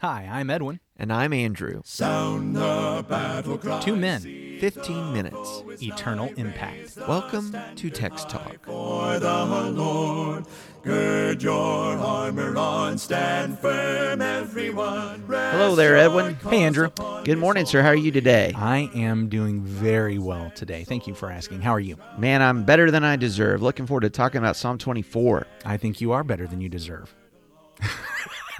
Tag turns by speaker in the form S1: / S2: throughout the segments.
S1: Hi, I'm Edwin.
S2: And I'm Andrew.
S3: Sound the battle cry.
S1: Two men,
S2: 15 minutes.
S1: eternal impact.
S2: Welcome to Text Talk.
S3: For the Lord, gird your armor on, stand firm, everyone.
S2: Hello there, Edwin.
S1: Hey, Andrew.
S2: Good morning, sir. How are you today?
S1: I am doing very well today. Thank you for asking. How are you?
S2: Man, I'm better than I deserve. Looking forward to talking about Psalm 24.
S1: I think you are better than you deserve.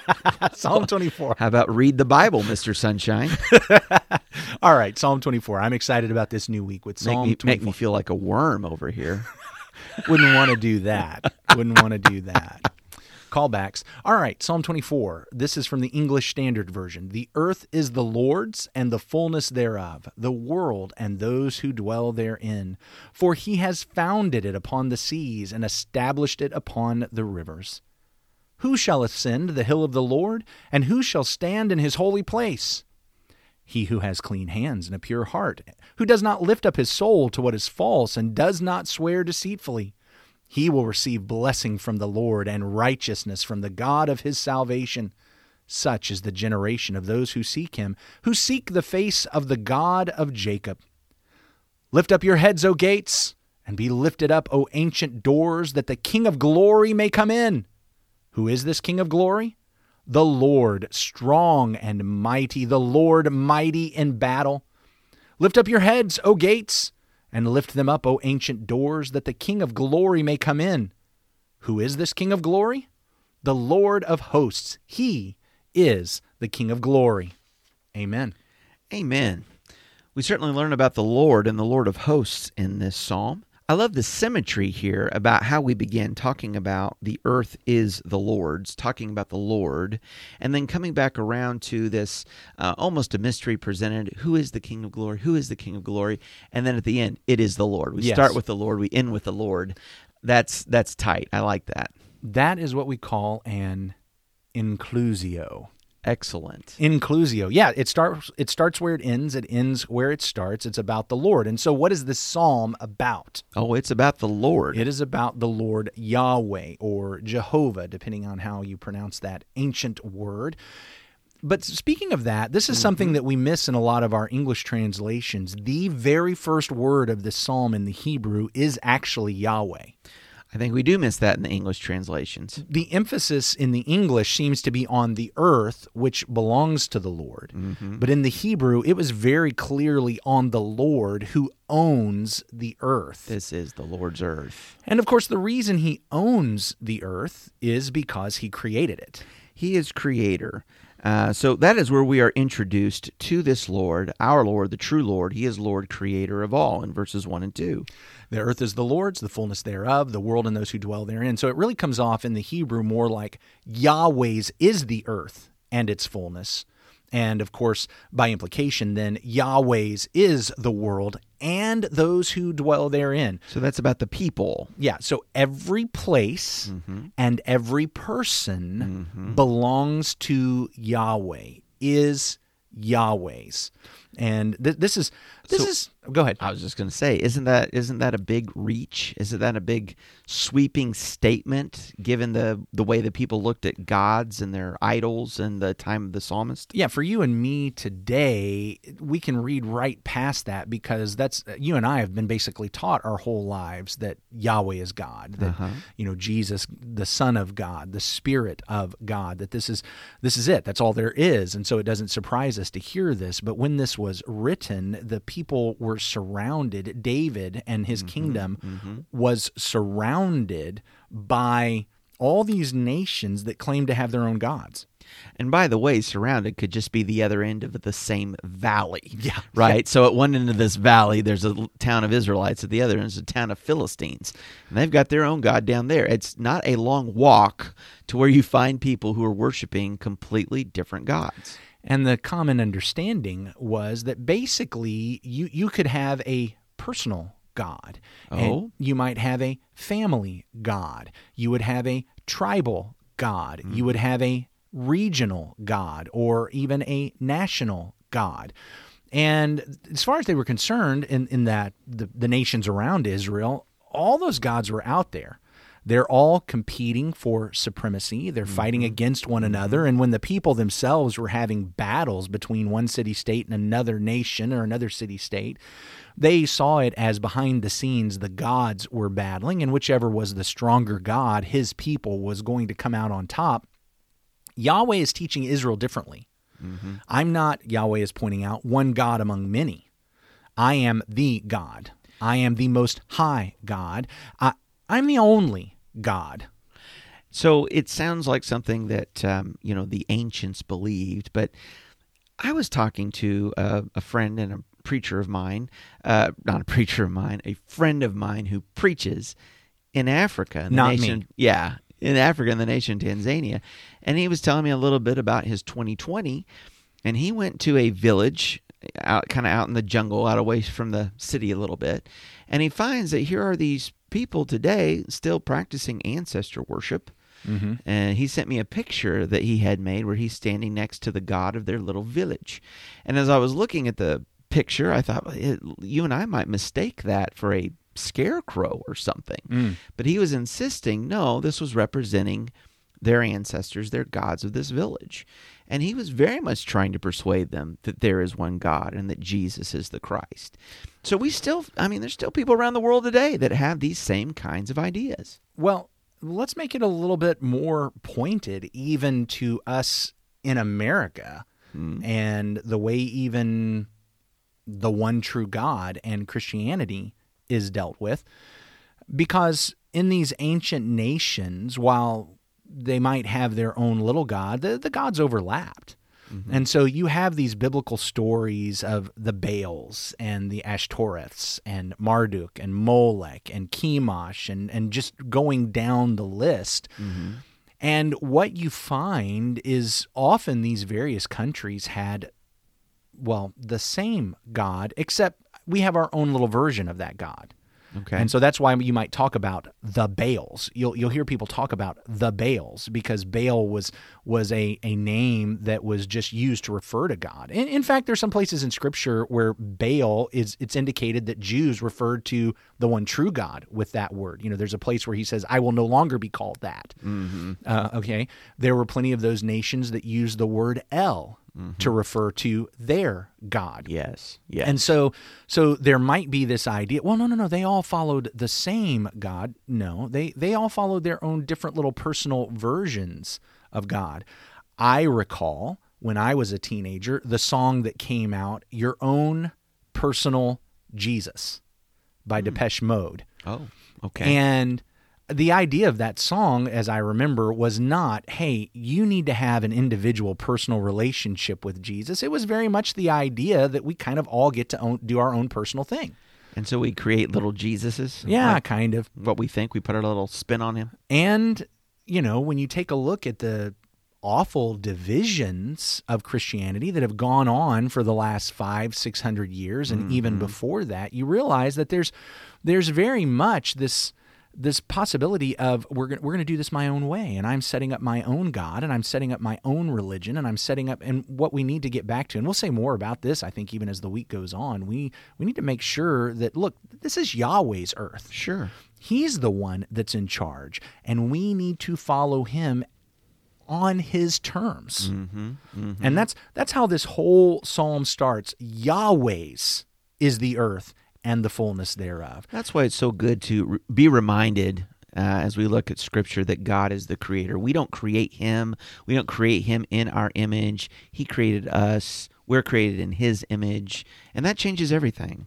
S1: Psalm 24.
S2: How about read the Bible, Mr. Sunshine?
S1: All right, Psalm 24. I'm excited about this new week with
S2: Make
S1: Psalm
S2: me,
S1: 24.
S2: make me feel like a worm over here.
S1: Wouldn't want to do that. Wouldn't want to do that. Callbacks. All right, Psalm 24. This is from the English Standard Version. The earth is the Lord's and the fullness thereof, the world and those who dwell therein. For he has founded it upon the seas and established it upon the rivers. Who shall ascend the hill of the Lord, and who shall stand in his holy place? He who has clean hands and a pure heart, who does not lift up his soul to what is false, and does not swear deceitfully. He will receive blessing from the Lord and righteousness from the God of his salvation. Such is the generation of those who seek him, who seek the face of the God of Jacob. Lift up your heads, O gates, and be lifted up, O ancient doors, that the King of glory may come in. Who is this King of glory? The Lord, strong and mighty, the Lord mighty in battle. Lift up your heads, O gates, and lift them up, O ancient doors, that the King of glory may come in. Who is this King of glory? The Lord of hosts. He is the King of glory. Amen.
S2: Amen. We certainly learn about the Lord and the Lord of hosts in this psalm. I love the symmetry here about how we begin talking about the earth is the Lord's, talking about the Lord, and then coming back around to this uh, almost a mystery presented who is the King of glory? Who is the King of glory? And then at the end, it is the Lord. We
S1: Yes.
S2: start with the Lord, we end with the Lord. That's that's tight. I like that.
S1: That is what we call an inclusio.
S2: Excellent.
S1: Inclusio. Yeah, it starts it starts where it ends, it ends where it starts. It's about the Lord. And so what is this psalm about?
S2: Oh, it's about the Lord.
S1: It is about the Lord Yahweh or Jehovah, depending on how you pronounce that ancient word. But speaking of that, this is something mm-hmm. that we miss in a lot of our English translations. The very first word of this psalm in the Hebrew is actually Yahweh.
S2: I think we do miss that in the English translations.
S1: The emphasis in the English seems to be on the earth, which belongs to the Lord. But in the Hebrew, it was very clearly on the Lord who owns the earth.
S2: This is the Lord's earth.
S1: And of course, the reason he owns the earth is because he created it.
S2: He is creator. Uh, so that is where we are introduced to this Lord, our Lord, the true Lord. He is Lord, creator of all, in verses 1 and 2.
S1: The earth is the Lord's, the fullness thereof, the world and those who dwell therein. So it really comes off in the Hebrew more like Yahweh's is the earth and its fullness. And of course, by implication, then Yahweh's is the world and those who dwell therein.
S2: So that's about the people.
S1: Yeah, so every place
S2: Mm-hmm.
S1: and every person belongs to Yahweh, is Yahweh's. And th- this is this
S2: So-
S1: is go ahead.
S2: I was just going to say, isn't that isn't that a big reach? Isn't that a big sweeping statement given the the way that people looked at gods and their idols in the time of the psalmist?
S1: Yeah, for you and me today, we can read right past that because that's you and I have been basically taught our whole lives that Yahweh is God, that uh-huh. you know Jesus, the Son of God, the Spirit of God, that this is this is it. That's all there is, and so it doesn't surprise us to hear this. But when this was written, the people were surrounded. David and his mm-hmm, kingdom mm-hmm. was surrounded by all these nations that claim to have their own gods.
S2: And by the way, surrounded could just be the other end of the same valley.
S1: Yeah.
S2: Right? So at one end of this valley, there's a town of Israelites. At the other end is a town of Philistines. And they've got their own God down there. It's not a long walk to where you find people who are worshiping completely different gods.
S1: And the common understanding was that basically you, you could have a personal God. And
S2: Oh.
S1: you might have a family God. You would have a tribal God. You mm-hmm. would have a regional God or even a national God. And as far as they were concerned, in, in that the, the nations around Israel, all those gods were out there. They're all competing for supremacy. They're mm-hmm. fighting against one mm-hmm. another. And when the people themselves were having battles between one city state and another nation or another city state, they saw it as behind the scenes the gods were battling, and whichever was the stronger God, his people was going to come out on top. Yahweh is teaching Israel differently. Mm-hmm. I'm not, Yahweh is pointing out, one God among many. I am the God. I am the most high God. I, I'm the only God.
S2: So it sounds like something that um, you know the ancients believed, but I was talking to a, a friend and a preacher of mine, uh, not a preacher of mine, a friend of mine who preaches in Africa, in the
S1: Not me.
S2: nation, yeah, in Africa, in the nation Tanzania, and he was telling me a little bit about his 2020, and he went to a village out, kind of out in the jungle, out away from the city a little bit, and he finds that here are these people today still practicing ancestor worship. Mm-hmm. And he sent me a picture that he had made where he's standing next to the god of their little village. And as I was looking at the picture, I thought, "Well, it, you and I might mistake that for a scarecrow or something. Mm. But he was insisting, no, this was representing their ancestors, their gods of this village. And he was very much trying to persuade them that there is one God and that Jesus is the Christ. So we still, I mean, there's still people around the world today that have these same kinds of ideas.
S1: Well, let's make it a little bit more pointed, even to us in America, hmm. and the way even the one true God and Christianity is dealt with. Because in these ancient nations, while they might have their own little God, the, the gods overlapped. Mm-hmm. And so you have these biblical stories of the Baals and the Ashtoreths and Marduk and Molech and Chemosh and, and just going down the list. Mm-hmm. And what you find is often these various countries had, well, the same God, except we have our own little version of that God.
S2: Okay.
S1: And so that's why you might talk about the Baals. You'll you'll hear people talk about the Baals because Baal was was a, a name that was just used to refer to God. In, in fact, there's some places in Scripture where Baal is it's indicated that Jews referred to the one true God with that word. You know, there's a place where he says, "I will no longer be called that." Uh, okay, there were plenty of those nations that used the word El to mm-hmm. refer to their God.
S2: yes. Yes.
S1: And so so there might be this idea, well no no no, they all followed the same God. No, they they all followed their own different little personal versions of God. I recall when I was a teenager the song that came out, Your Own Personal Jesus by hmm. Depeche Mode.
S2: oh, okay.
S1: And the idea of that song, as I remember, was not, hey, you need to have an individual personal relationship with Jesus. It was very much the idea that we kind of all get to own, do our own personal thing.
S2: And so we create little Jesuses.
S1: Yeah,
S2: like
S1: kind of.
S2: what we think. We put our little spin on him.
S1: And, you know, when you take a look at the awful divisions of Christianity that have gone on for the last five, six hundred years, and even mm-hmm. before that, you realize that there's there's very much this this possibility of we're going we're going to do this my own way and I'm setting up my own god and I'm setting up my own religion and I'm setting up and what we need to get back to and we'll say more about this I think even as the week goes on we we need to make sure that look this is Yahweh's earth
S2: Sure.
S1: He's the one that's in charge, and we need to follow him on his terms. Mm-hmm, mm-hmm. And that's that's how this whole psalm starts. Yahweh's is the earth and the fullness thereof.
S2: That's why it's so good to be reminded uh, as we look at Scripture that God is the creator. We don't create Him. We don't create Him in our image. He created us. We're created in His image, and that changes everything.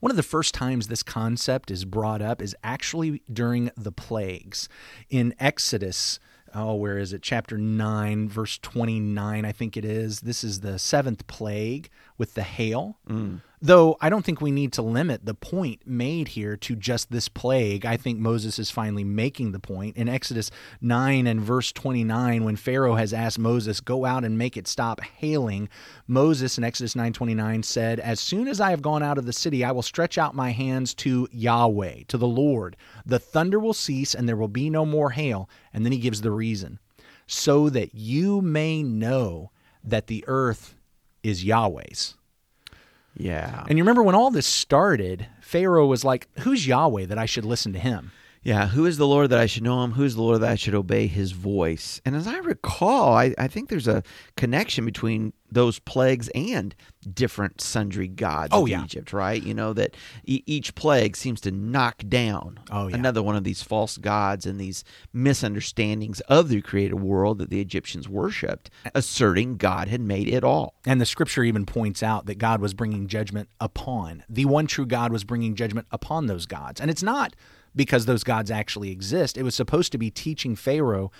S1: One of the first times this concept is brought up is actually during the plagues. In Exodus, oh, where is it? Chapter 9, verse 29, I think it is. This is the seventh plague with the hail. Mm. Though I don't think we need to limit the point made here to just this plague. I think Moses is finally making the point. In Exodus 9 and verse 29, when Pharaoh has asked Moses, Go out and make it stop hailing, Moses in Exodus 9:29 said, As soon as I have gone out of the city, I will stretch out my hands to Yahweh, to the Lord. The thunder will cease and there will be no more hail. And then he gives the reason. So that you may know that the earth is Yahweh's.
S2: Yeah.
S1: And you remember when all this started, Pharaoh was like, Who's Yahweh that I should listen to him?
S2: Yeah, who is the Lord that I should know him? Who is the Lord that I should obey his voice? And as I recall, I, I think there's a connection between those plagues and different sundry gods
S1: Oh,
S2: of
S1: yeah.
S2: Egypt, right? You know, that e- each plague seems to knock down
S1: Oh, yeah.
S2: another one of these false gods and these misunderstandings of the created world that the Egyptians worshipped, asserting God had made it all.
S1: And the scripture even points out that God was bringing judgment upon. The one true God was bringing judgment upon those gods. And it's not because those gods actually exist. It was supposed to be teaching Pharaoh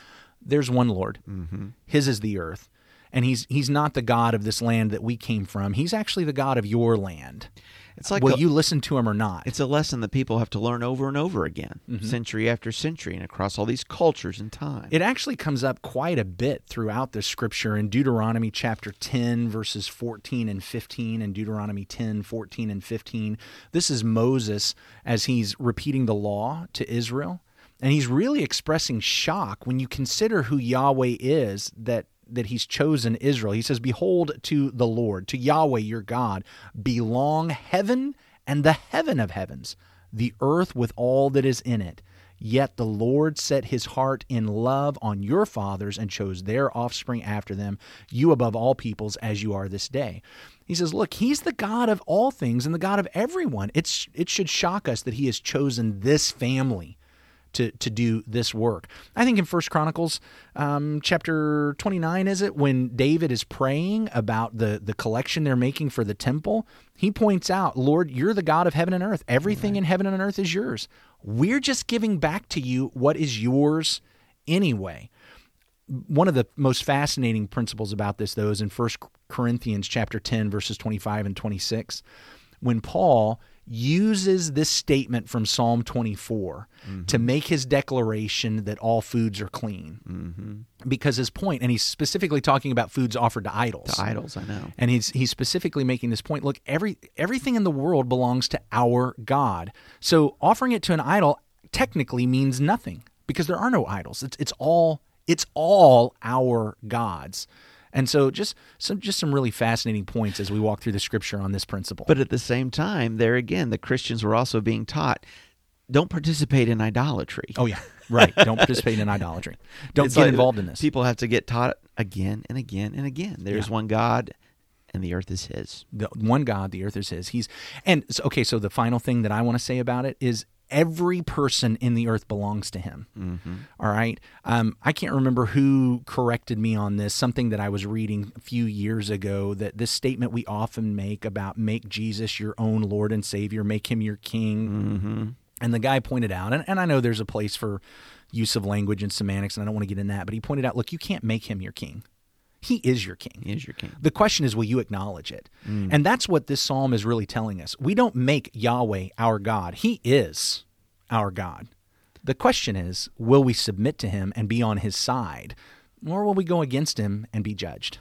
S1: there's one Lord. Mm-hmm. His is the earth. And he's he's not the God of this land that we came from. He's actually the God of your land.
S2: It's like
S1: Will
S2: a-
S1: you listen to him or not?
S2: It's a lesson that people have to learn over and over again, mm-hmm. century after century, and across all these cultures and time.
S1: It actually comes up quite a bit throughout the scripture in Deuteronomy chapter 10, verses 14 and 15, and Deuteronomy 10, 14 and 15. This is Moses as he's repeating the law to Israel. And he's really expressing shock when you consider who Yahweh is that that he's chosen Israel. He says, Behold to the Lord, to Yahweh your God, belong heaven and the heaven of heavens, the earth with all that is in it. Yet the Lord set his heart in love on your fathers and chose their offspring after them, you above all peoples as you are this day. He says, Look, he's the God of all things and the God of everyone. It's, it should shock us that he has chosen this family to, to do this work. I think in First Chronicles um, chapter 29, is it, when David is praying about the, the collection they're making for the temple, he points out, Lord, you're the God of heaven and earth. Everything in heaven and earth is yours. We're just giving back to you what is yours anyway one of the most fascinating principles about this though is in First corinthians chapter 10 verses 25 and 26 when paul uses this statement from psalm 24 to mm-hmm. make his declaration that all foods are clean mm-hmm. because his point and he's specifically talking about foods offered to idols
S2: The idols, I know.
S1: and he's he's specifically making this point. Look, every everything in the world belongs to our God. So offering it to an idol technically means nothing because there are no idols. It's it's all it's all our gods. And so just some just some really fascinating points as we walk through the scripture on this principle.
S2: But at the same time, there again, the Christians were also being taught don't participate in idolatry.
S1: oh yeah, right. Don't participate in idolatry. Don't
S2: It's
S1: get
S2: like
S1: involved in this.
S2: People have to get taught again and again and again. There's
S1: Yeah.
S2: one God, and the earth is His.
S1: the one God, the earth is His. He's and so, okay. So the final thing that I want to say about it is every person in the earth belongs to Him. All right. Um, I can't remember who corrected me on this. Something that I was reading a few years ago that this statement we often make about make Jesus your own Lord and Savior, make Him your King. And the guy pointed out, and, and I know there's a place for use of language and semantics, and I don't want to get in that, but he pointed out, look, you can't make Him your King. He is your King.
S2: He is your king.
S1: The question is, will you acknowledge it? Mm. And that's what this psalm is really telling us. We don't make Yahweh our God, He is our God. The question is, will we submit to Him and be on His side, or will we go against Him and be judged?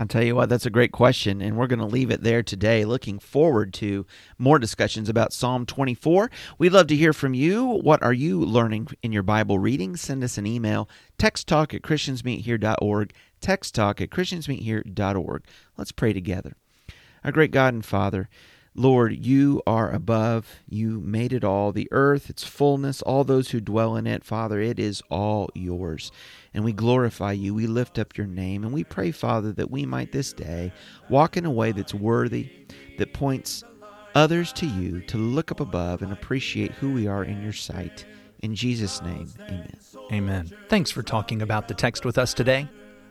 S2: I'll tell you what, that's a great question, and we're going to leave it there today. Looking forward to more discussions about Psalm 24. We'd love to hear from you. What are you learning in your Bible reading? Send us an email, texttalk at christiansmeethere.org, texttalk at christiansmeethere.org. Let's pray together. Our great God and Father, Lord, you are above. You made it all the earth, its fullness, all those who dwell in it. Father, it is all yours. And we glorify you. We lift up your name. And we pray, Father, that we might this day walk in a way that's worthy, that points others to you to look up above and appreciate who we are in your sight. In Jesus' name, amen.
S1: Amen. Thanks for talking about the text with us today.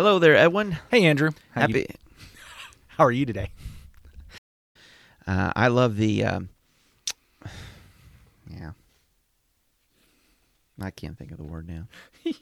S2: Hello there, Edwin.
S1: Hey, Andrew. How, you-
S2: Happy.
S1: how are you today?
S2: Uh, I love the. Um, yeah. I can't think of the word now.